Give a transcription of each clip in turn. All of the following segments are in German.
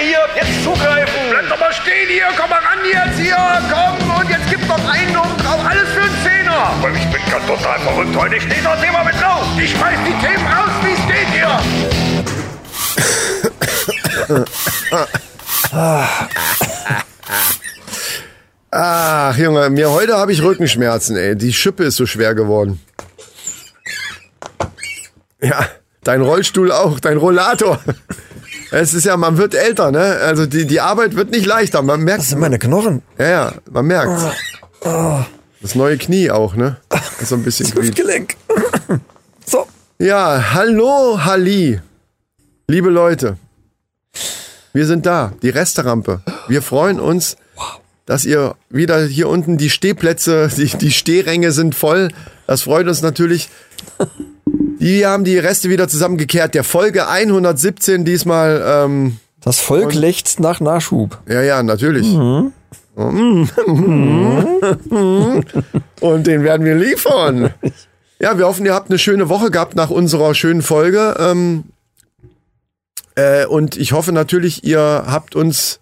hier, jetzt zugreifen. Bleib doch mal stehen hier, komm mal ran jetzt hier, komm und jetzt gib noch einen und drauf, alles für einen Zehner. Aber ich bin ganz total verrückt heute. Ich stehe das Thema mit drauf. Ich schmeiß die Themen raus, wie es geht hier. Ach, Junge, mir heute habe ich Rückenschmerzen, ey. Die Schippe ist so schwer geworden. Ja, dein Rollstuhl auch, dein Rollator. Es ist ja, man wird älter, ne? Also die, die Arbeit wird nicht leichter. Man merkt. Das sind meine Knochen. Ja, ja, man merkt. Das neue Knie auch, ne? Ist so ein bisschen Das. Hüftgelenk. So. Ja, hallo, Halli. Liebe Leute. Wir sind da, die Resterampe. Wir freuen uns, dass ihr wieder hier unten die Stehplätze, die, die Stehränge sind voll. Das freut uns natürlich. Die haben die Reste wieder zusammengekehrt. Der Folge 117 diesmal. Ähm, Das Volk lechzt nach Nachschub. ja, ja, natürlich. Und den werden wir liefern. Ja, wir hoffen, ihr habt eine schöne Woche gehabt nach unserer schönen Folge. Ähm, äh, und ich hoffe natürlich, ihr habt uns,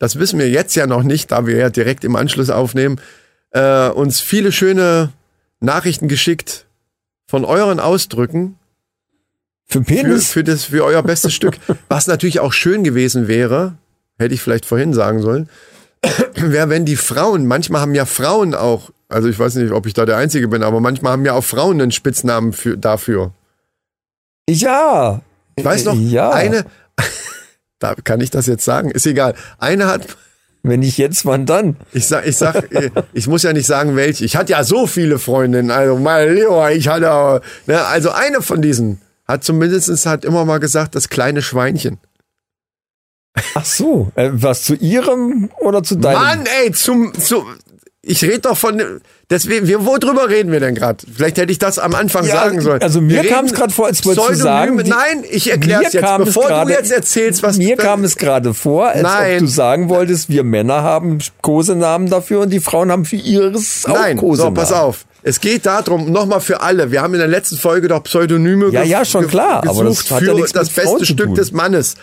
das wissen wir jetzt ja noch nicht, da wir ja direkt im Anschluss aufnehmen, äh, uns viele schöne Nachrichten geschickt von euren Ausdrücken Für für, Penis? für, das, für euer bestes Stück. Was natürlich auch schön gewesen wäre, hätte ich vielleicht vorhin sagen sollen, wäre, wenn die Frauen, manchmal haben ja Frauen auch, also ich weiß nicht, ob ich da der Einzige bin, aber manchmal haben ja auch Frauen einen Spitznamen für, dafür. Ja. Ich weiß noch, Ja. eine, da kann ich das jetzt sagen, ist egal. Eine hat, Wenn nicht jetzt, wann dann? ich sag, ich sag, äh, ich muss ja nicht sagen, welche. Ich hatte ja so viele Freundinnen, also mein ich hatte, ne, also eine von diesen hat zumindest hat immer mal gesagt, das kleine Schweinchen. Ach so. Äh, was zu ihrem oder zu deinem? Mann, ey, zum, zu, ich rede doch von, deswegen, wir, worüber reden wir denn gerade? Vielleicht hätte ich das am Anfang Ja, sagen sollen. also mir kam's reden grad vor, als wolltest du sagen, die- nein, ich erkläre es jetzt, kam es bevor gerade- du jetzt erzählst, was Mir kam es gerade vor, als Nein. ob du sagen wolltest, wir Männer haben Kosenamen dafür und die Frauen haben für ihres auch Nein, so, Kosenamen. pass auf. Es geht darum, nochmal für alle. Wir haben in der letzten Folge doch Pseudonyme Ja, ja, schon klar, aber das gesucht hat ja für das beste Stück des Mannes.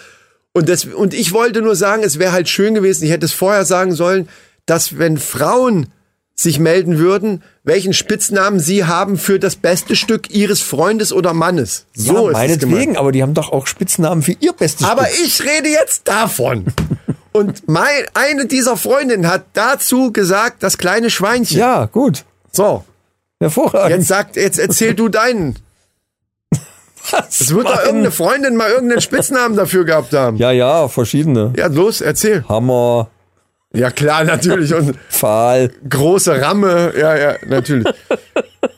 Und, das, und ich wollte nur sagen, es wäre halt schön gewesen, ich hätte es vorher sagen sollen, dass wenn Frauen sich melden würden, welchen Spitznamen sie haben für das beste Stück ihres Freundes oder Mannes. So ja, ist es gemeint. meinetwegen, aber die haben doch auch Spitznamen für ihr bestes Aber Stück. ich rede jetzt davon. Und mein, eine dieser Freundinnen hat dazu gesagt, das kleine Schweinchen. Ja, gut. So, Hervorragend. jetzt sagt, jetzt erzähl du deinen. Was Es wird doch irgendeine Freundin mal irgendeinen Spitznamen dafür gehabt haben. Ja, ja, verschiedene. Ja, los, erzähl. Hammer, Ja, klar, natürlich. Und Pfahl. große Ramme. Ja, ja, natürlich.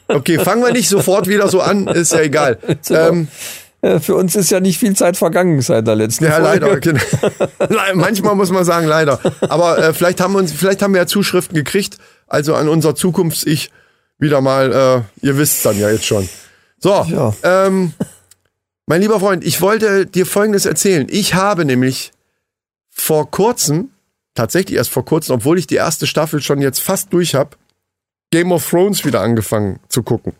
Okay, fangen wir nicht sofort wieder so an, ist ja egal. Ähm, Äh, Für uns ist ja nicht viel Zeit vergangen seit der letzten ja, Folge. leider. genau. Manchmal muss man sagen, leider. Aber äh, vielleicht haben wir uns, vielleicht haben wir ja Zuschriften gekriegt. Also an unser Zukunfts-Ich wieder mal, äh, ihr wisst dann ja jetzt schon. So, Ja. ähm, mein lieber Freund, ich wollte dir Folgendes erzählen. Ich habe nämlich vor kurzem, tatsächlich erst vor kurzem, obwohl ich die erste Staffel schon jetzt fast durch habe, Game of Thrones wieder angefangen zu gucken.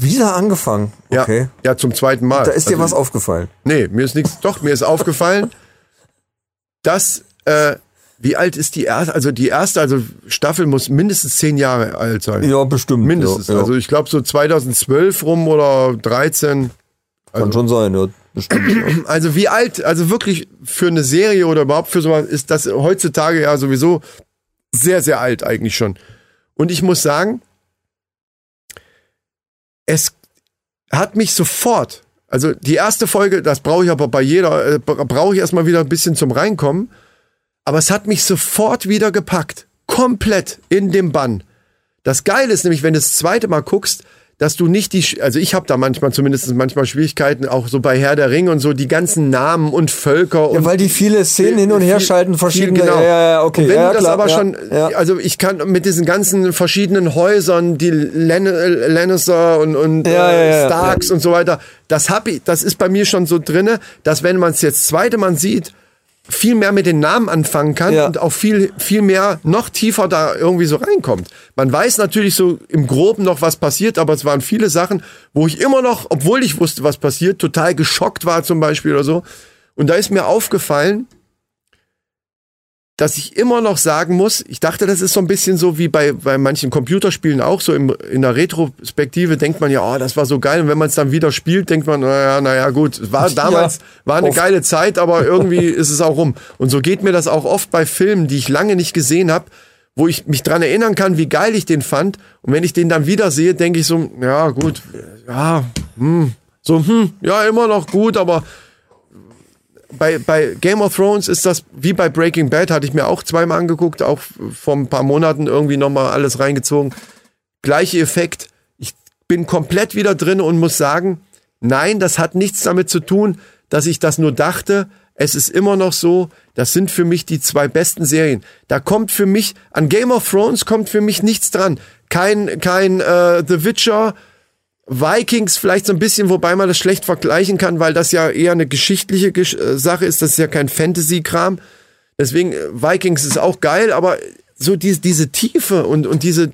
Wieder angefangen. Ja, Okay. ja zum zweiten Mal. Da ist dir Also, was aufgefallen. Nee, mir ist nichts. Doch, mir ist aufgefallen, dass, äh, wie alt ist die erste, also die erste, also Staffel muss mindestens zehn Jahre alt sein. Ja, bestimmt. Mindestens. Ja, ja. Also ich glaube so 2012 rum oder 13. Kann schon sein, ja. Also wie alt, also wirklich für eine Serie oder überhaupt für sowas ist das heutzutage ja sowieso sehr, sehr alt eigentlich schon. Und ich muss sagen, es hat mich sofort, also die erste Folge, das brauche ich aber bei jeder, äh, bra- brauche ich erstmal wieder ein bisschen zum Reinkommen, aber es hat mich sofort wieder gepackt. Komplett in dem Bann. Das Geile ist nämlich, wenn du das zweite Mal guckst, dass du nicht die, also ich habe da manchmal zumindest manchmal Schwierigkeiten, auch so bei Herr der Ringe und so, die ganzen Namen und Völker und Ja, weil die viele Szenen hin und her viel- schalten, verschiedene. genau. Ja, ja, okay. Und wenn ja, du das klar, aber ja, schon, also ich kann mit diesen ganzen verschiedenen Häusern, die Lan Lannister und, und äh, Starks und so weiter, das hab ich, das ist bei mir schon so drinne, dass wenn man es jetzt zweite Mal sieht, viel mehr mit den Namen anfangen kann Ja. und auch viel, viel mehr noch tiefer da irgendwie so reinkommt. Man weiß natürlich so im Groben noch, was passiert, aber es waren viele Sachen, wo ich immer noch, obwohl ich wusste, was passiert, total geschockt war zum Beispiel oder so. Und da ist mir aufgefallen, dass ich immer noch sagen muss, ich dachte, das ist so ein bisschen so wie bei, bei manchen Computerspielen auch, so im, in der Retrospektive denkt man ja, oh, das war so geil. Und wenn man es dann wieder spielt, denkt man, naja, naja, gut, war damals, war eine oft. geile Zeit, aber irgendwie ist es auch rum. Und so geht mir das auch oft bei Filmen, die ich lange nicht gesehen habe, wo ich mich dran erinnern kann, wie geil ich den fand. Und wenn ich den dann wieder sehe, denke ich so, ja, gut, ja, hm, so, hm, ja, immer noch gut, aber bei, bei Game of Thrones ist das wie bei Breaking Bad, hatte ich mir auch zweimal angeguckt, auch vor ein paar Monaten irgendwie nochmal alles reingezogen. Gleiche Effekt. Ich bin komplett wieder drin und muss sagen, nein, das hat nichts damit zu tun, dass ich das nur dachte. Es ist immer noch so, das sind für mich die zwei besten Serien. Da kommt für mich, an Game of Thrones kommt für mich nichts dran. Kein, kein äh, The Witcher, Vikings vielleicht so ein bisschen, wobei man das schlecht vergleichen kann, weil das ja eher eine geschichtliche Gesch äh, Sache ist. Das ist ja kein Fantasy-Kram. Deswegen, äh, Vikings ist auch geil, aber so diese, diese Tiefe und, und diese,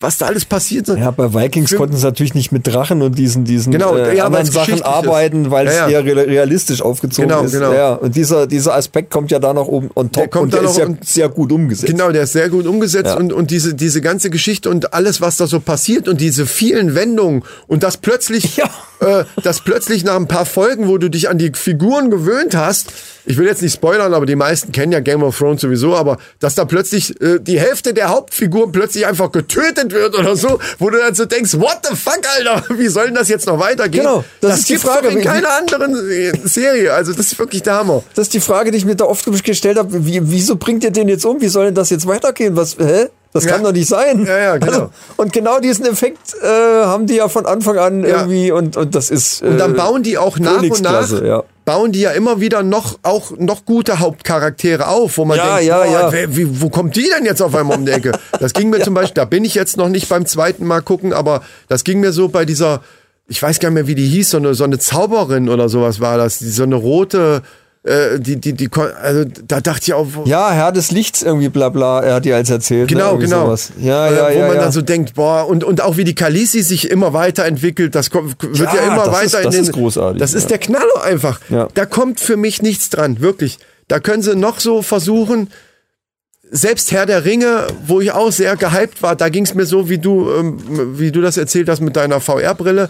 was da alles passiert. Ja, bei Vikings Für- konnten sie natürlich nicht mit Drachen und diesen, diesen Genau, äh, ja, anderen Sachen ist. arbeiten, weil Ja, es ja. eher re- realistisch aufgezogen Genau, ist. genau. Ja, und dieser, dieser Aspekt kommt ja da noch oben on top kommt und der ist ja sehr gut umgesetzt. Genau, der ist sehr gut umgesetzt und, und diese, diese ganze Geschichte und alles, was da so passiert und diese vielen Wendungen und das plötzlich, Ja. Äh, das plötzlich nach ein paar Folgen, wo du dich an die Figuren gewöhnt hast, ich will jetzt nicht spoilern, aber die meisten kennen ja Game of Thrones sowieso, aber dass da plötzlich äh, die Hälfte der Hauptfiguren plötzlich einfach getötet wird oder so, wo du dann so denkst, what the fuck, Alter, wie soll denn das jetzt noch weitergehen? Genau, das ist die Frage, in keiner anderen äh, Serie, also das ist wirklich der Hammer. Das ist die Frage, die ich mir da oft gestellt habe. Wie, wieso bringt ihr den jetzt um? Wie soll denn das jetzt weitergehen? Was, hä? Das Ja. kann doch nicht sein. Ja, ja, genau. Also, und genau diesen Effekt äh, haben die ja von Anfang an Ja. irgendwie und, und das ist. Und dann äh, bauen die auch nach und nach, ja. bauen die ja immer wieder noch, auch noch gute Hauptcharaktere auf, wo man Ja, denkt, ja, boah, ja. Wer, wie, wo kommt die denn jetzt auf einmal um die Ecke? Das ging mir zum Beispiel, da bin ich jetzt noch nicht beim zweiten Mal gucken, aber das ging mir so bei dieser, ich weiß gar nicht mehr, wie die hieß, so eine, so eine Zauberin oder sowas war das, so eine rote, äh, die, die, die, also da dachte ich auch, Ja, Herr des Lichts irgendwie bla bla, er hat die als erzählt. Genau, ne? Genau. Sowas. Ja, Äh, ja, wo ja. man ja. dann so denkt, boah, und, und auch wie die Kalisi sich immer weiterentwickelt, das kommt, wird ja, Ja, immer das weiter ist- in das den. ist großartig, Das ist der Knaller einfach. Ja. Da kommt für mich nichts dran, wirklich. Da können sie noch so versuchen. Selbst Herr der Ringe, wo ich auch sehr gehypt war, da ging es mir so, wie du, ähm, wie du das erzählt hast mit deiner VR-Brille.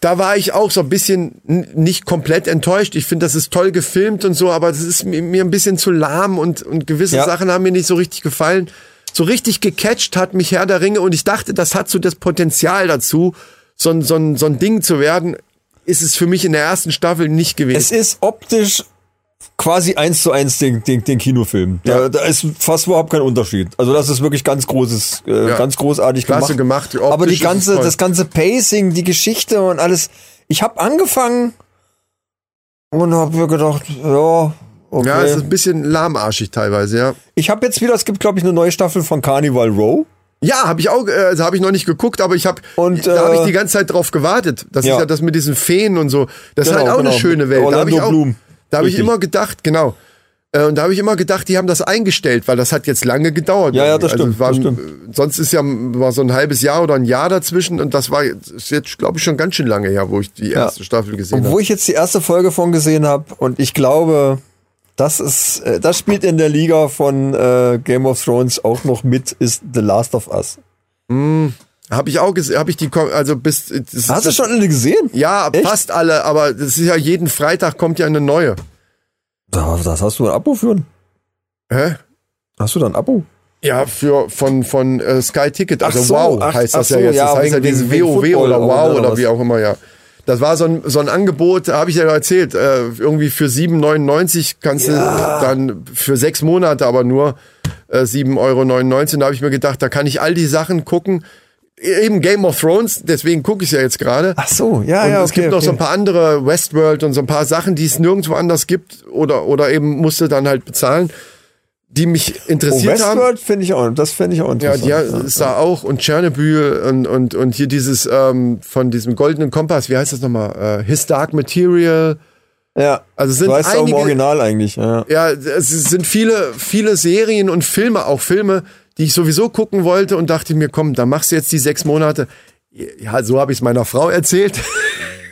Da war ich auch so ein bisschen nicht komplett enttäuscht. Ich finde, das ist toll gefilmt und so, aber das ist mir, ein bisschen zu lahm und, und gewisse Ja. Sachen haben mir nicht so richtig gefallen. So richtig gecatcht hat mich Herr der Ringe und ich dachte, das hat so das Potenzial dazu, so so so ein Ding zu werden. Ist es für mich in der ersten Staffel nicht gewesen. Es ist optisch quasi eins zu eins den, den, den Kinofilm. Da, Ja. da ist fast überhaupt kein Unterschied. Also das ist wirklich ganz großes, äh, Ja. ganz großartig Klasse gemacht. gemacht. Aber die ist ganze, das ganze Pacing, die Geschichte und alles. Ich habe angefangen und habe mir gedacht, ja, okay. Ja, es ist ein bisschen lahmarschig teilweise, ja. ich habe jetzt wieder, es gibt glaube ich eine neue Staffel von Carnival Row. Ja, habe ich auch, äh, also habe ich noch nicht geguckt, aber ich habe, Und, da habe ich äh, die ganze Zeit drauf gewartet. Das ja. ist ja das mit diesen Feen und so. Das ist Genau, halt auch genau. eine schöne Welt. Da habe Orlando ich auch, Bloom. Da habe ich immer gedacht, genau. Äh, Und da habe ich immer gedacht, die haben das eingestellt, weil das hat jetzt lange gedauert. Ja, ja, das Also stimmt, es war, das stimmt. äh, Sonst ist ja war so ein halbes Jahr oder ein Jahr dazwischen und das war jetzt, ist jetzt, glaube ich, schon ganz schön lange her, wo ich die erste Staffel gesehen Und habe. wo ich jetzt die erste Folge von gesehen habe und ich glaube, das ist, äh, das spielt in der Liga von äh, Game of Thrones auch noch mit, ist The Last of Us. Habe ich auch gesehen, habe ich die, also bis, das, Hast du schon alle gesehen? Ja, Echt? fast alle, aber das ist ja jeden Freitag kommt ja eine neue. Da, das hast du ein Abo für? Hä? Hast du da ein Abo? Ja, für von von äh, Sky Ticket, also so, wow ach- heißt das ja so, jetzt. ja, das heißt wegen- ja dieses WoW oder oder Wow was. oder wie auch immer, ja. Das war so ein, so ein Angebot, habe ich ja erzählt, äh, irgendwie für 7,99 kannst du dann für sechs Monate aber nur äh, 7,99 Euro. Da habe ich mir gedacht, da kann ich all die Sachen gucken. Eben Game of Thrones, deswegen gucke ich ja jetzt gerade. Ach so, ja, Und ja, es okay, gibt noch so ein okay. paar andere Westworld und so ein paar Sachen, die es nirgendwo anders gibt oder, oder eben musste dann halt bezahlen, die mich Oh, interessiert haben. Westworld finde ich auch, das finde ich auch Ja, interessant. die ist da auch und Tschernobyl und, und, und hier dieses ähm, von diesem goldenen Kompass, wie heißt das nochmal? Äh, His Dark Material. ja. Also es sind so heißt es auch im einige- Original eigentlich. Ja. Ja, es sind viele, viele Serien und Filme, auch Filme, die ich sowieso gucken wollte und dachte mir, komm, da machst du jetzt die sechs Monate. Ja, so habe ich es meiner Frau erzählt.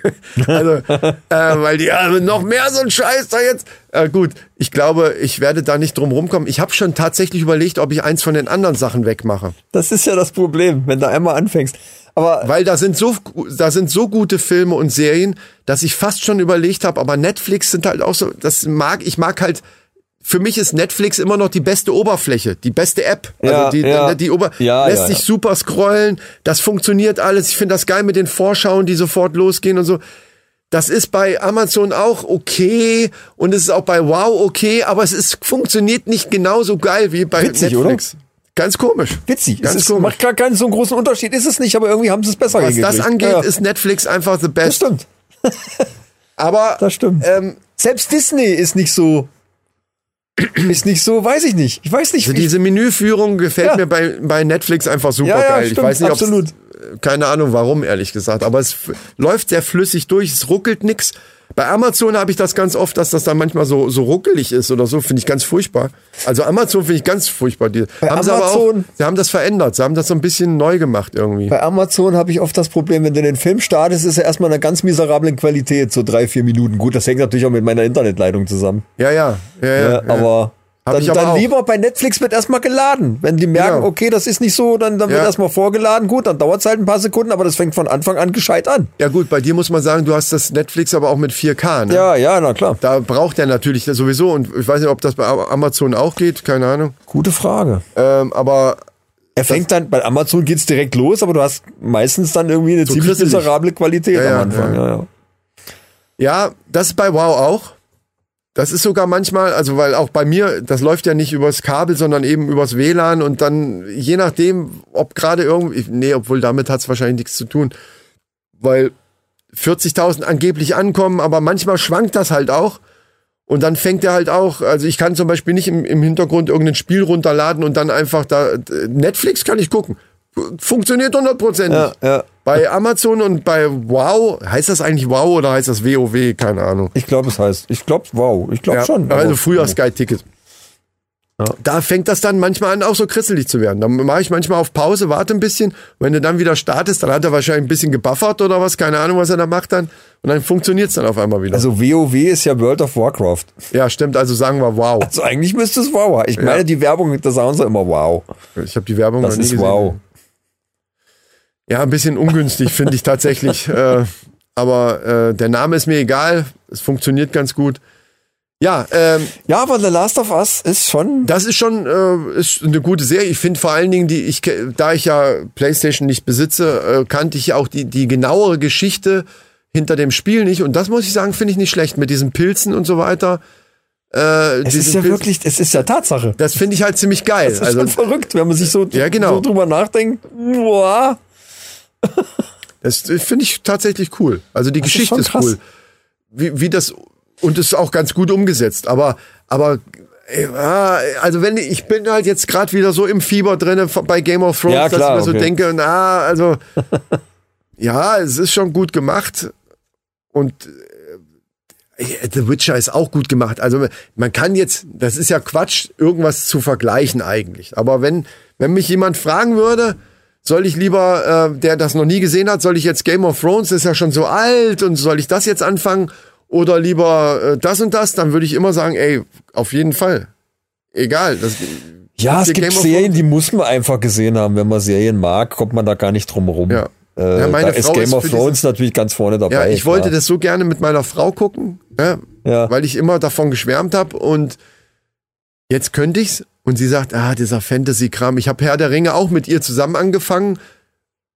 also, äh, weil die äh, noch mehr so ein Scheiß da jetzt. Äh, gut, ich glaube, ich werde da nicht drum rumkommen. Ich habe schon tatsächlich überlegt, ob ich eins von den anderen Sachen wegmache. Das ist ja das Problem, wenn du einmal anfängst. Aber Weil da sind so, da sind so gute Filme und Serien, dass ich fast schon überlegt habe, aber Netflix sind halt auch so, das mag, ich mag halt, für mich ist Netflix immer noch die beste Oberfläche, die beste App. Ja, also die, ja. die, die Ober Ja, lässt ja, sich ja. super scrollen, das funktioniert alles. Ich finde das geil mit den Vorschauen, die sofort losgehen und so. Das ist bei Amazon auch okay und es ist auch bei Wow okay, aber es ist, funktioniert nicht genauso geil wie bei Witzig, Netflix. Ganz komisch. witzig, Ganz es ist, komisch. macht gar keinen so einen großen Unterschied. Ist es nicht, aber irgendwie haben sie es besser Was das hingekriegt. angeht, Ja, ist Netflix einfach the best. das stimmt. Aber Das stimmt. Ähm, Selbst Disney ist nicht so, ist nicht so, weiß ich nicht. Ich weiß nicht. also diese Menüführung gefällt Ja. mir bei, bei Netflix einfach super Ja, ja, geil. ich stimmt, weiß nicht, absolut. Keine Ahnung warum, ehrlich gesagt. Aber es läuft sehr flüssig durch, es ruckelt nix. Bei Amazon habe ich das ganz oft, dass das dann manchmal so, so ruckelig ist oder so, finde ich ganz furchtbar. Also Amazon finde ich ganz furchtbar. Die haben sie aber auch, Amazon- sie haben das verändert, sie haben das so ein bisschen neu gemacht irgendwie. Bei Amazon habe ich oft das Problem, wenn du den Film startest, ist er erstmal in einer ganz miserablen Qualität, so drei, vier Minuten. Gut, das hängt natürlich auch mit meiner Internetleitung zusammen. Ja, ja, ja, ja. Ja, ja. aber Hab dann, dann lieber bei Netflix wird erstmal geladen. Wenn die merken, Ja. okay, das ist nicht so, dann, dann wird Ja. erstmal vorgeladen. Gut, dann dauert es halt ein paar Sekunden, aber das fängt von Anfang an gescheit an. ja gut, bei dir muss man sagen, du hast das Netflix aber auch mit 4K. Ne? Ja, ja, na klar. Da braucht er natürlich sowieso und ich weiß nicht, ob das bei Amazon auch geht, keine Ahnung. Gute Frage. Ähm, aber Er fängt dann, bei Amazon geht's direkt los, aber du hast meistens dann irgendwie eine ziemlich krisselig. miserable Qualität Ja, am Anfang. ja. Ja, ja. ja, das ist bei Wow auch. Das ist sogar manchmal, also weil auch bei mir, das läuft ja nicht übers Kabel, sondern eben übers WLAN und dann je nachdem, ob gerade irgendwie, nee, obwohl damit hat's wahrscheinlich nichts zu tun, weil 40.000 angeblich ankommen, aber manchmal schwankt das halt auch. Und dann fängt er halt auch, also ich kann zum Beispiel nicht im, im Hintergrund irgendein Spiel runterladen und dann einfach da, Netflix kann ich gucken. Funktioniert hundertprozentig. Ja, ja. Bei Amazon und bei Wow, heißt das eigentlich Wow oder heißt das WoW? Keine Ahnung. Ich glaube, es heißt, ich glaube, wow, ich glaube Ja, schon. also früher Sky Ticket. Da fängt das dann manchmal an, auch so krisselig zu werden. Dann mache ich manchmal auf Pause, warte ein bisschen. Wenn du dann wieder startest, dann hat er wahrscheinlich ein bisschen gebuffert oder was, keine Ahnung, was er da macht dann. Und dann funktioniert's dann auf einmal wieder. Also WoW ist ja World of Warcraft. ja, stimmt, also sagen wir Wow. Also eigentlich müsste es wow. Ich meine, die Werbung, da sagen sie immer wow. Ich habe die Werbung Das noch nie ist gesehen. wow. Ja, ein bisschen ungünstig, finde ich tatsächlich. äh, aber äh, der Name ist mir egal. Es funktioniert ganz gut. Ja, ähm, Ja, aber The Last of Us ist schon. Das ist schon äh, ist eine gute Serie. Ich finde vor allen Dingen, die ich da ich ja PlayStation nicht besitze, äh, kannte ich ja auch die die genauere Geschichte hinter dem Spiel nicht. Und das muss ich sagen, finde ich nicht schlecht mit diesen Pilzen und so weiter. Äh, Es ist ja Pilzen- wirklich, es ist ja Tatsache. Das finde ich halt ziemlich geil. Das ist also schon verrückt, wenn man sich so, Ja, genau. so drüber nachdenkt. Boah. Das finde ich tatsächlich cool. Also die Das ist Geschichte ist, krass. cool. Wie, wie das und ist auch ganz gut umgesetzt. Aber aber äh, ah, also wenn ich bin halt jetzt gerade wieder so im Fieber drinne bei Game of Thrones, Ja, klar, dass ich mir so okay. denke, na also ja, es ist schon gut gemacht und äh, The Witcher ist auch gut gemacht. Also man kann jetzt, das ist ja Quatsch, irgendwas zu vergleichen eigentlich. Aber wenn wenn mich jemand fragen würde, soll ich lieber, äh, der das noch nie gesehen hat, soll ich jetzt Game of Thrones, das ist ja schon so alt und soll ich das jetzt anfangen oder lieber äh, das und das, dann würde ich immer sagen, ey, auf jeden Fall. Egal. Das, Ja, es gibt Game Serien, die muss man einfach gesehen haben. Wenn man Serien mag, kommt man da gar nicht drum herum. Ja. Äh, Ja, meine da ist Frau Game ist of Thrones natürlich ganz vorne dabei. Ja, ich wollte klar. das so gerne mit meiner Frau gucken, ja, Ja. weil ich immer davon geschwärmt habe und jetzt könnte ich's und sie sagt, ah, dieser Fantasy-Kram. Ich habe Herr der Ringe auch mit ihr zusammen angefangen,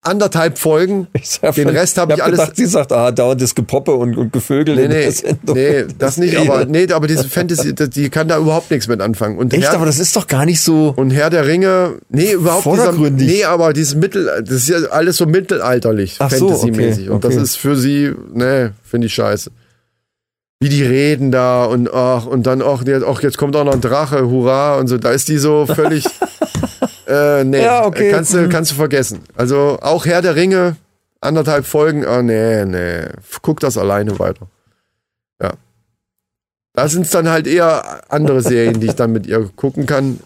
anderthalb Folgen. Ich sag, Den Rest hab ich alles- Gedacht, sie sagt, ah, dauernd das Gepoppe und, und Gevögel Nee, nee, nee, das nicht, aber nee, aber diese Fantasy, die kann da überhaupt nichts mit anfangen. Und Echt, Herr, aber das ist doch gar nicht so. und Herr der Ringe, nee, überhaupt Vordergründig. nee, aber dieses Mittel, das ist ja alles so mittelalterlich, Ach so, Fantasy-mäßig. okay, Und das okay. ist für sie, nee, finde ich scheiße. Wie die reden da und ach, und dann auch, ach, jetzt kommt auch noch ein Drache, hurra, und so, da ist die so völlig, äh, nee, Ja, okay. kannst du, kannst du vergessen. Also auch Herr der Ringe, anderthalb Folgen, ah, nee, nee, guck das alleine weiter. Ja. Da sind es dann halt eher andere Serien, die ich dann mit ihr gucken kann.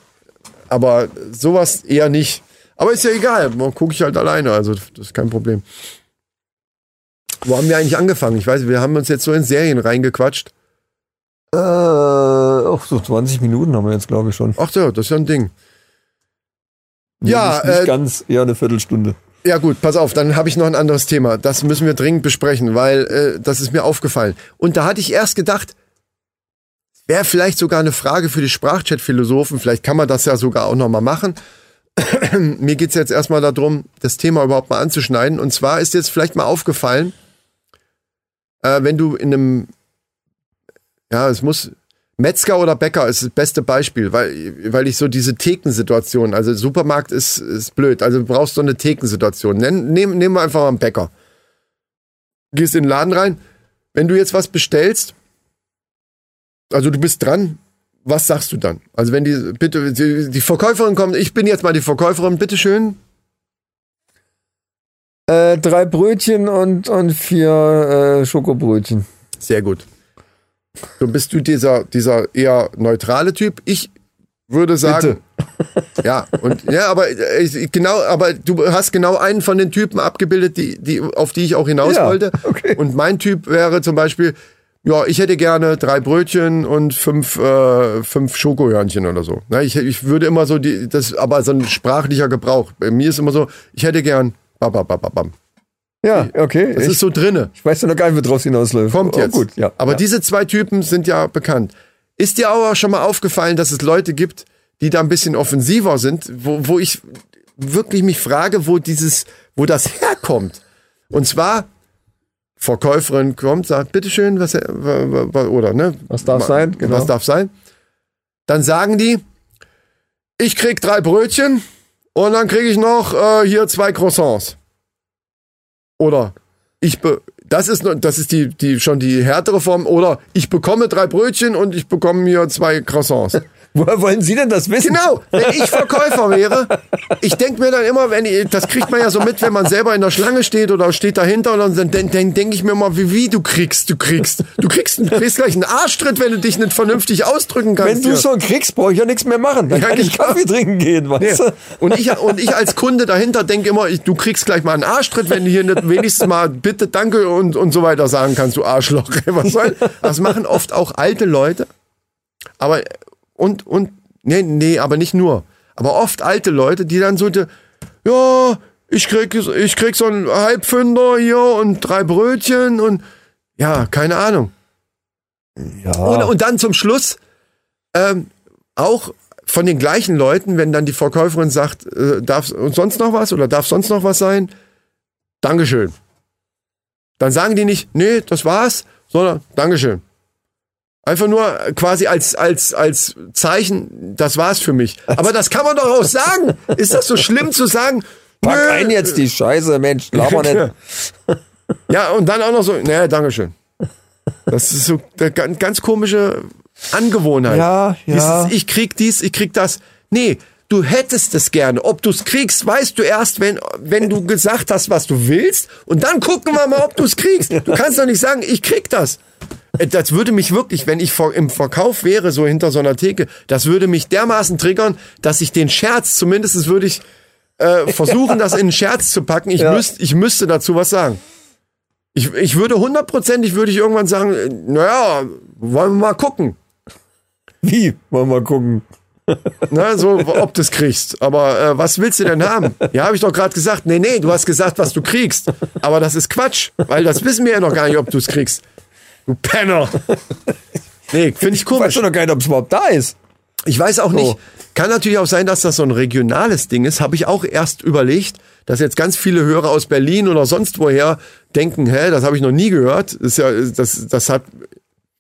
Aber sowas eher nicht. Aber ist ja egal, man gucke ich halt alleine, also das ist kein Problem. Wo haben wir eigentlich angefangen? Ich weiß, wir haben uns jetzt so in Serien reingequatscht. Äh, auch so 20 Minuten haben wir jetzt, glaube ich, schon. Ach ja, das ist ja ein Ding. Nee, Ja, nicht, nicht äh, ganz, eher eine Viertelstunde. Ja gut, pass auf, dann habe ich noch ein anderes Thema. Das müssen wir dringend besprechen, weil äh, das ist mir aufgefallen. Und da hatte ich erst gedacht, wäre vielleicht sogar eine Frage für die Sprachchat-Philosophen. Vielleicht kann man das ja sogar auch noch mal machen. mir geht's jetzt erstmal darum, das Thema überhaupt mal anzuschneiden. Und zwar ist jetzt vielleicht mal aufgefallen, äh, wenn du in einem, ja, es muss, Metzger oder Bäcker ist das beste Beispiel, weil, weil ich so diese Thekensituation, also Supermarkt ist, ist blöd, also du brauchst so eine Thekensituation. Nenn, nehm, nehmen wir einfach mal einen Bäcker. Gehst in den Laden rein, wenn du jetzt was bestellst, also du bist dran, was sagst du dann? Also wenn die, bitte, die, die Verkäuferin kommt, ich bin jetzt mal die Verkäuferin, bitteschön. Äh, drei Brötchen und, und vier äh, Schokobrötchen. Sehr gut. So bist du dieser, dieser eher neutrale Typ. Ich würde sagen, ja, und ja, aber äh, ich- genau, aber du hast genau einen von den Typen abgebildet, die, die, auf die ich auch hinaus Ja, wollte. okay. Und mein Typ wäre zum Beispiel, ja, ich hätte gerne drei Brötchen und fünf, äh, fünf Schokohörnchen oder so. Na, ich, ich würde immer so die, das, aber so ein sprachlicher Gebrauch. Bei mir ist immer so, ich hätte gern, bam, bam, bam, bam, bam. Ja, okay. Das ich, ist so drinne. ich weiß noch gar nicht, wie draus hinausläuft. Kommt Oh, jetzt. gut, ja. Aber ja. diese zwei Typen sind ja bekannt. Ist dir aber schon mal aufgefallen, dass es Leute gibt, die da ein bisschen offensiver sind, wo, wo ich wirklich mich frage, wo dieses, wo das herkommt. Und zwar, Verkäuferin kommt, sagt, bitteschön, was, wa- wa- wa- oder, ne? Was darf Ma- sein? Genau. Was darf sein? Dann sagen die, ich krieg drei Brötchen und dann kriege ich noch äh, hier zwei Croissants. Oder ich be das ist das ist die die schon die härtere Form oder ich bekomme drei Brötchen und ich bekomme hier zwei Croissants. Woher wollen Sie denn das wissen? Genau, wenn ich Verkäufer wäre, ich denke mir dann immer, wenn ich, das kriegt man ja so mit, wenn man selber in der Schlange steht oder steht dahinter und dann, dann, dann denke ich mir immer, wie, wie du kriegst, du kriegst, du kriegst, du kriegst gleich einen Arschtritt, wenn du dich nicht vernünftig ausdrücken Wenn kannst. du hier. schon kriegst, brauche ich ja nichts mehr machen. Dann Ja, kann ich genau. Kaffee trinken gehen, weißt Nee. du? Und ich, und ich als Kunde dahinter denke immer, ich, du kriegst gleich mal einen Arschtritt, wenn du hier nicht wenigstens mal bitte, danke und, und so weiter sagen kannst, du Arschloch. Was soll? Das machen oft auch alte Leute. Aber, und, und, nee, nee, aber nicht nur. Aber oft alte Leute, die dann so, die, ja, ich krieg, ich krieg so einen Halbfünder hier und drei Brötchen und, ja, keine Ahnung. Ja. Und, und dann zum Schluss ähm, auch von den gleichen Leuten, wenn dann die Verkäuferin sagt, äh, darf sonst noch was oder darf sonst noch was sein? Dankeschön. Dann sagen die nicht, nee, das war's, sondern Dankeschön. Einfach nur quasi als, als, als Zeichen, das war's für mich. Aber das kann man doch auch sagen. Ist das so schlimm zu sagen? Pack nö, ein jetzt die Scheiße, Mensch, laber nicht. Ja, und dann auch noch so, nee, Dankeschön. Das ist so eine ganz, ganz komische Angewohnheit. Ja, ja. Dieses, ich krieg dies, ich krieg das. Nee, du hättest es gerne. Ob du es kriegst, weißt du erst, wenn, wenn du gesagt hast, was du willst. Und dann gucken wir mal, ob du es kriegst. Du kannst doch nicht sagen, ich krieg das. Äh, Das würde mich wirklich, wenn ich im Verkauf wäre, so hinter so einer Theke, das würde mich dermaßen triggern, dass ich den Scherz, zumindest würde ich äh, versuchen, das in einen Scherz zu packen. Ich, Ja. müsst, ich müsste dazu was sagen. Ich, ich würde hundertprozentig, würde ich irgendwann sagen, äh, naja, wollen wir mal gucken. Wie? Wollen wir mal gucken. Ne, so, ob du es kriegst. Aber äh, was willst du denn haben? Ja, habe ich doch gerade gesagt. Nee, nee, du hast gesagt, was du kriegst. Aber das ist Quatsch, weil das wissen wir ja noch gar nicht, ob du es kriegst. Du Penner. Nee, finde ich Ich weiß komisch. doch noch gar nicht, ob es überhaupt da ist. Ich weiß auch nicht. So. Kann natürlich auch sein, dass das so ein regionales Ding ist. Habe ich auch erst überlegt, dass jetzt ganz viele Hörer aus Berlin oder sonst woher denken, hä, das habe ich noch nie gehört. Ist ja, das, das hat,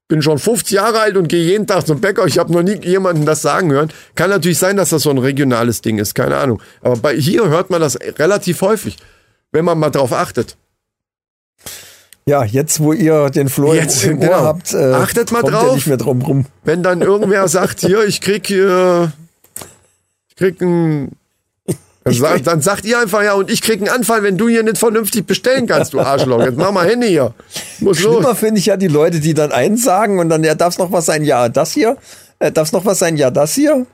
bin schon 50 Jahre alt und gehe jeden Tag zum Bäcker. Ich habe noch nie jemanden das sagen hören. Kann natürlich sein, dass das so ein regionales Ding ist. Keine Ahnung. Aber bei, hier hört man das relativ häufig, wenn man mal drauf achtet. Ja, jetzt, wo ihr den Flo Jetzt, im, im Ohr genau. habt, äh, Achtet mal drauf. Wenn dann irgendwer sagt, hier, ich krieg hier, ich krieg ein, dann, sagt, dann sagt ihr einfach, ja, und ich krieg einen Anfall, wenn du hier nicht vernünftig bestellen kannst, du Arschloch. Jetzt mach mal Hände hier. Muss. Schlimmer finde ich ja die Leute, die dann eins sagen und dann, ja, darf es noch was sein? Ja, das hier. Äh, darf es noch was sein? Ja, das hier.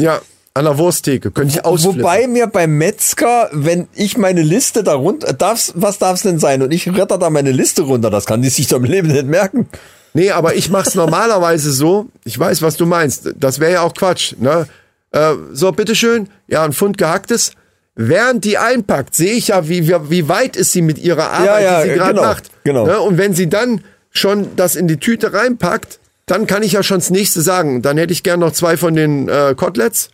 Ja, An der Wursttheke. Könnte ich ausflippen. Wobei mir beim Metzger, wenn ich meine Liste da runter, darf's, was darf's denn sein? Und ich retter da meine Liste runter, das kann die sich doch im Leben nicht merken. Nee, aber ich mach's normalerweise so. Ich weiß, was du meinst. Das wäre ja auch Quatsch. Ne? Äh, so, bitteschön. Ja, ein Pfund gehacktes. Während die einpackt, sehe ich ja, wie, wie, weit ist sie mit ihrer Arbeit, Ja, ja, die sie gerade genau, macht. genau. Ne? Und wenn sie dann schon das in die Tüte reinpackt, dann kann ich ja schon das nächste sagen. Dann hätte ich gern noch zwei von den äh, Koteletts.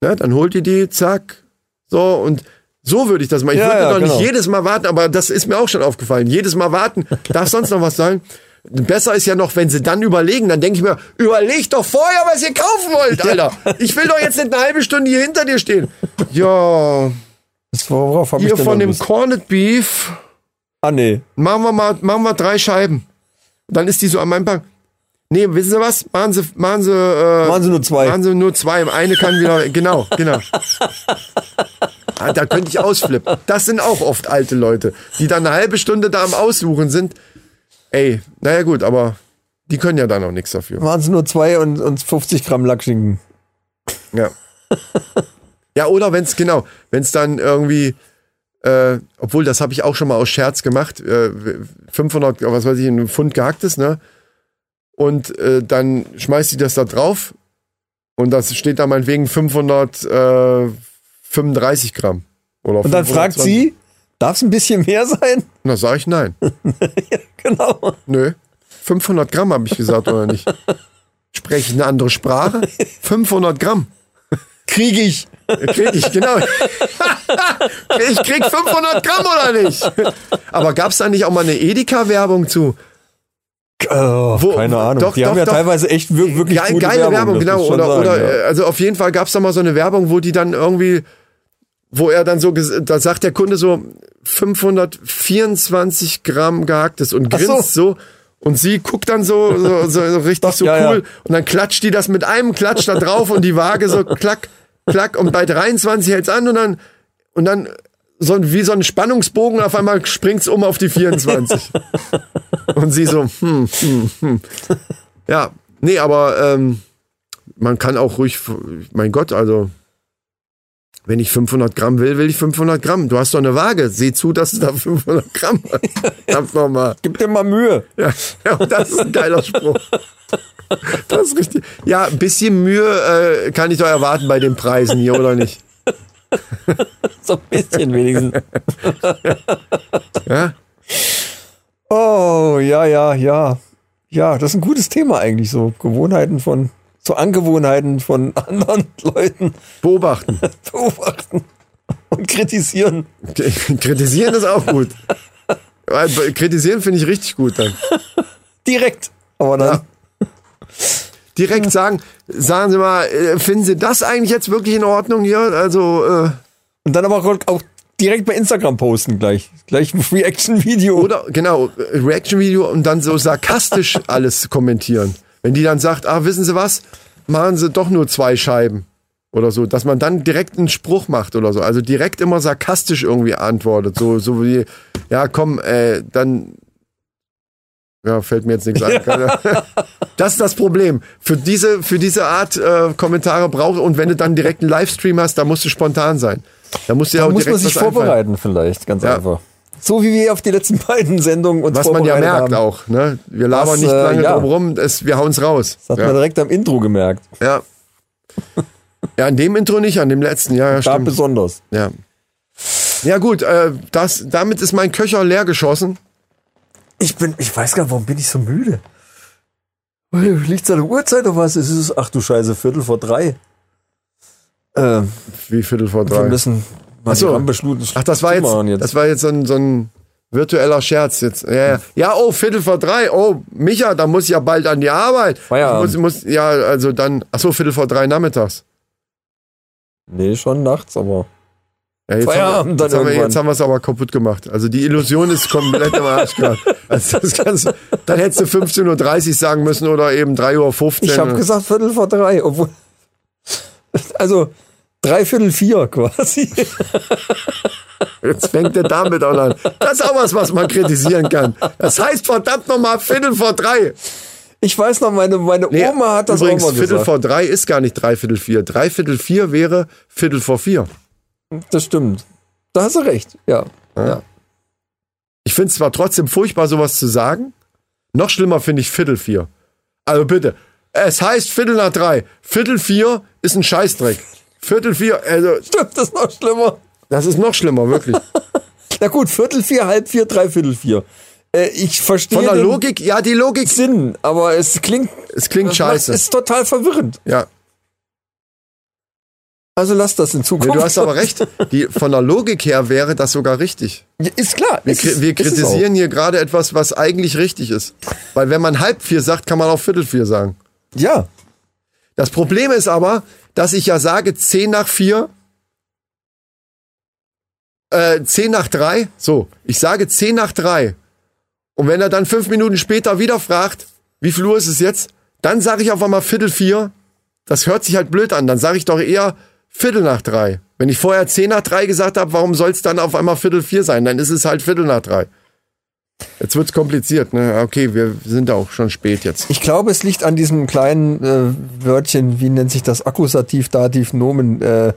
Ne? Dann holt ihr die, zack. So, und so würde ich das machen. Ich Ja, würde ja, doch genau. nicht jedes Mal warten, aber das ist mir auch schon aufgefallen. Jedes Mal warten. Darf sonst noch was sein? Besser ist ja noch, wenn sie dann überlegen, dann denke ich mir, überleg doch vorher, was ihr kaufen wollt, Alter. Ich will doch jetzt nicht eine halbe Stunde hier hinter dir stehen. Ja, Das, worauf hab ich hier denn von dem Lust? Corned Beef Ah, nee. machen wir mal, machen wir drei Scheiben. Dann ist die so an meinem Bank. Nee, wissen Sie was? Machen Sie, machen Sie, äh, Machen Sie nur zwei. Machen Sie nur zwei. Eine kann wieder, genau, genau. Ah, Da könnte ich ausflippen. Das sind auch oft alte Leute, die dann eine halbe Stunde da am Aussuchen sind. Ey, naja gut, aber die können ja da noch nichts dafür. Waren es nur zwei und, und 50 Gramm Lackschinken. Ja. Ja, oder wenn es, genau, wenn es dann irgendwie, äh, obwohl das habe ich auch schon mal aus Scherz gemacht, äh, 500, was weiß ich, ein Pfund gehacktes, ne? Und äh, dann schmeißt sie das da drauf und das steht da meinetwegen 535 Gramm. Oder Und dann fragt 520. sie, darf es ein bisschen mehr sein? Dann sage ich nein. Genau. Nö. 500 Gramm habe ich gesagt, oder nicht? Spreche ich eine andere Sprache? 500 Gramm. Krieg ich. Krieg ich, genau. ich krieg 500 Gramm oder nicht? Aber gab's da nicht auch mal eine Edeka-Werbung zu? Oh, Wo- keine Ahnung. doch, die doch, haben ja doch. teilweise echt wir- wirklich Geil, gute geile Werbung, das genau. Oder, sagen, oder ja. also auf jeden Fall gab's da mal so eine Werbung, wo die dann irgendwie, wo er dann so, da sagt der Kunde so 524 Gramm gehacktes und Ach so. grinst so. Und sie guckt dann so, so, so richtig Doch, so ja, cool. ja. Und dann klatscht die das mit einem Klatsch da drauf und die Waage so klack, klack. Und bei 23 hält's an und dann, und dann so ein- wie so ein Spannungsbogen auf einmal springt's um auf die 24. und sie so, hm, hm, hm. Ja, nee, aber ähm, man kann auch ruhig, mein Gott, also wenn ich 500 Gramm will, will ich 500 Gramm. Du hast doch eine Waage. Seh zu, dass du da 500 Gramm hast. Verdammt nochmal. Gib dir mal Mühe. Ja, ja, das ist ein geiler Spruch. Das ist richtig. Ja, ein bisschen Mühe äh, kann ich doch erwarten bei den Preisen hier, oder nicht? So ein bisschen wenigstens. Ja? Oh, ja, ja, ja. Ja, das ist ein gutes Thema eigentlich, so Gewohnheiten von, so Angewohnheiten von anderen Leuten Beobachten. beobachten und kritisieren. Kritisieren ist auch gut. Kritisieren finde ich richtig gut dann. Direkt. Aber dann, Ja. Direkt sagen, sagen Sie mal, äh, finden Sie das eigentlich jetzt wirklich in Ordnung hier? Also, äh, und dann aber auch, direkt bei Instagram posten gleich. Gleich ein Reaction-Video. Oder genau, Reaction-Video und dann so sarkastisch alles kommentieren. Wenn die dann sagt, ah, wissen Sie was, machen Sie doch nur zwei Scheiben oder so, dass man dann direkt einen Spruch macht oder so. Also direkt immer sarkastisch irgendwie antwortet. So, so wie, ja, komm, äh, dann. Ja, fällt mir jetzt nichts ein. Das ist das Problem. Für diese, für diese Art äh, Kommentare braucht und wenn du dann direkt einen Livestream hast, da musst du spontan sein. Da musst du ja auch muss man direkt sich was einfallen. vorbereiten vielleicht, ganz Ja. einfach. So wie wir auf die letzten beiden Sendungen uns Was man ja merkt haben. auch, ne? Wir labern Das, nicht äh, lange ja. drum rum, es, wir hauen's raus. Das hat man Ja. direkt am Intro gemerkt. ja. ja, an dem Intro nicht, an dem letzten, ja, ja Da stimmt. besonders. Ja. ja gut, äh, das, damit ist mein Köcher leer geschossen. Ich bin, ich weiß gar nicht, warum bin ich so müde? Liegt es an der Uhrzeit oder was? Es ist, ach du Scheiße, Viertel vor drei. Ähm, Wie Viertel vor wir drei. müssen Ach so. die Rampenschluten Ach, das war jetzt, zumachen das war jetzt so ein, so ein virtueller Scherz jetzt. Ja, ja. ja, oh, Viertel vor drei. Oh, Micha, da muss ich ja bald an die Arbeit. Feierabend. Ich muss, muss, ja, also dann, ach so, Viertel vor drei nachmittags. Nee, schon nachts, aber. Ja, jetzt Feierabend haben wir, dann jetzt, haben wir, jetzt haben wir es aber kaputt gemacht. Also die Illusion ist komplett im Arsch gerade. Also das kannst, dann hättest du 15.30 Uhr sagen müssen oder eben 3.15 Uhr. Ich habe gesagt Viertel vor drei, obwohl. Also dreiviertel vier quasi. Jetzt fängt er damit auch an. Das ist auch was, was man kritisieren kann. Das heißt verdammt nochmal Viertel vor drei. Ich weiß noch, meine, meine Nee, Oma hat das übrigens, auch mal Viertel gesagt. vor drei ist gar nicht dreiviertel vier. Dreiviertel vier wäre Viertel vor vier. Das stimmt. Da hast du recht, ja. ja. Ich finde es zwar trotzdem furchtbar, sowas zu sagen. Noch schlimmer finde ich Viertel vier. Also bitte, es heißt Viertel nach drei. Viertel vier ist ein Scheißdreck. Viertel vier, also Stimmt, das ist noch schlimmer. das ist noch schlimmer, wirklich. Na gut, Viertel vier, halb vier, dreiviertel vier. Äh, ich verstehe Von der Logik, ja, die Logik, Sinn, aber es klingt, es klingt es scheiße. ist total verwirrend. Ja, Also lass das in nee, Zukunft. du hast aber recht. Die, von der Logik her wäre das sogar richtig. Ja, Ist klar. Wir, ist es- wir es kritisieren hier gerade etwas, was eigentlich richtig ist. Weil wenn man halb vier sagt, kann man auch Viertel vier sagen. Ja, Das Problem ist aber, dass ich ja sage 10 nach 4, äh, 10 nach 3, so, ich sage 10 nach 3. Und wenn er dann fünf Minuten später wieder fragt, wie viel Uhr ist es jetzt, dann sage ich auf einmal Viertel vier. Das hört sich halt blöd an. Dann sage ich doch eher Viertel nach drei. Wenn ich vorher 10 nach 3 gesagt habe, warum soll es dann auf einmal Viertel vier sein? Dann ist es halt Viertel nach drei. Jetzt wird's kompliziert, ne? Okay, wir sind auch schon spät jetzt. ich glaube, es liegt an diesem kleinen äh, Wörtchen, wie nennt sich das, Akkusativ, Dativ, Nomen, äh,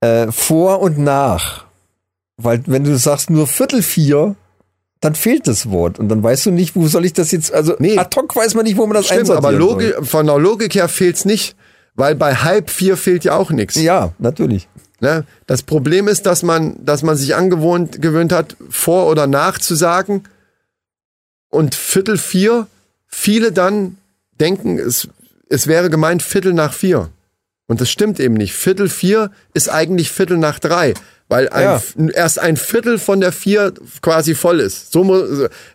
äh, vor und nach. Weil wenn du sagst nur Viertel vier, dann fehlt das Wort und dann weißt du nicht, wo soll ich das jetzt, also Nee. ad hoc weiß man nicht, wo man das Stimmt, aber einsortieren Logi von der Logik her fehlt's nicht, weil bei halb vier fehlt ja auch nichts. soll. Ja, natürlich. Ne? Das Problem ist, dass man, dass man sich angewohnt gewöhnt hat, vor oder nach zu sagen. Und Viertel vier, viele dann denken, es, es wäre gemeint Viertel nach vier. Und das stimmt eben nicht. Viertel vier ist eigentlich Viertel nach drei, weil ein, Ja. erst ein Viertel von der vier quasi voll ist. So muss,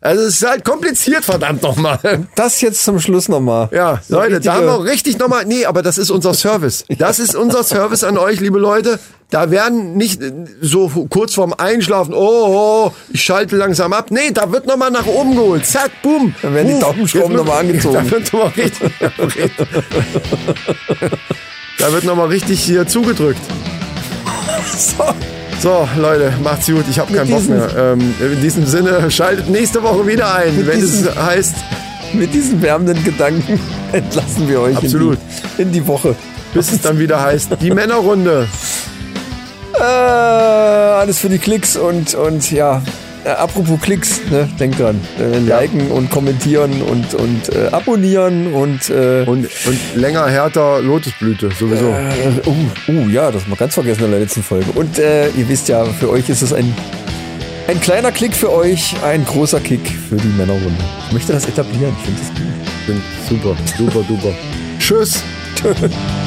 also es ist halt kompliziert, verdammt nochmal. Das jetzt zum Schluss nochmal. Ja, So Leute, da haben wir auch richtig nochmal, nee, aber das ist unser Service. Das ist unser Service an euch, liebe Leute. Da werden nicht so kurz vorm Einschlafen, oh, oh ich schalte langsam ab. Nee, da wird nochmal nach oben geholt. Zack, boom. Da werden die Daumenschrauben jetzt wird- noch mal angezogen. Da wird nochmal richtig, da wird nochmal richtig hier zugedrückt. So, So, Leute, macht's gut. Ich habe keinen Bock mehr. Ähm, in diesem Sinne, schaltet nächste Woche wieder ein, wenn es heißt, mit diesen wärmenden Gedanken entlassen wir euch Absolut. In, die, in die Woche. bis es dann wieder heißt, die Männerrunde. Äh, alles für die Klicks und, und ja, äh, apropos Klicks, ne, denkt dran. Äh, liken und kommentieren und, und äh, abonnieren und, äh, Und, und länger, härter Lotusblüte, sowieso. äh, uh, uh, ja, das haben wir ganz vergessen in der letzten Folge. Und äh, ihr wisst ja, für euch ist es ein, ein kleiner Klick für euch, ein großer Kick für die Männerrunde. Ich möchte das etablieren, ich finde das gut. Bin super, super, duper. Tschüss.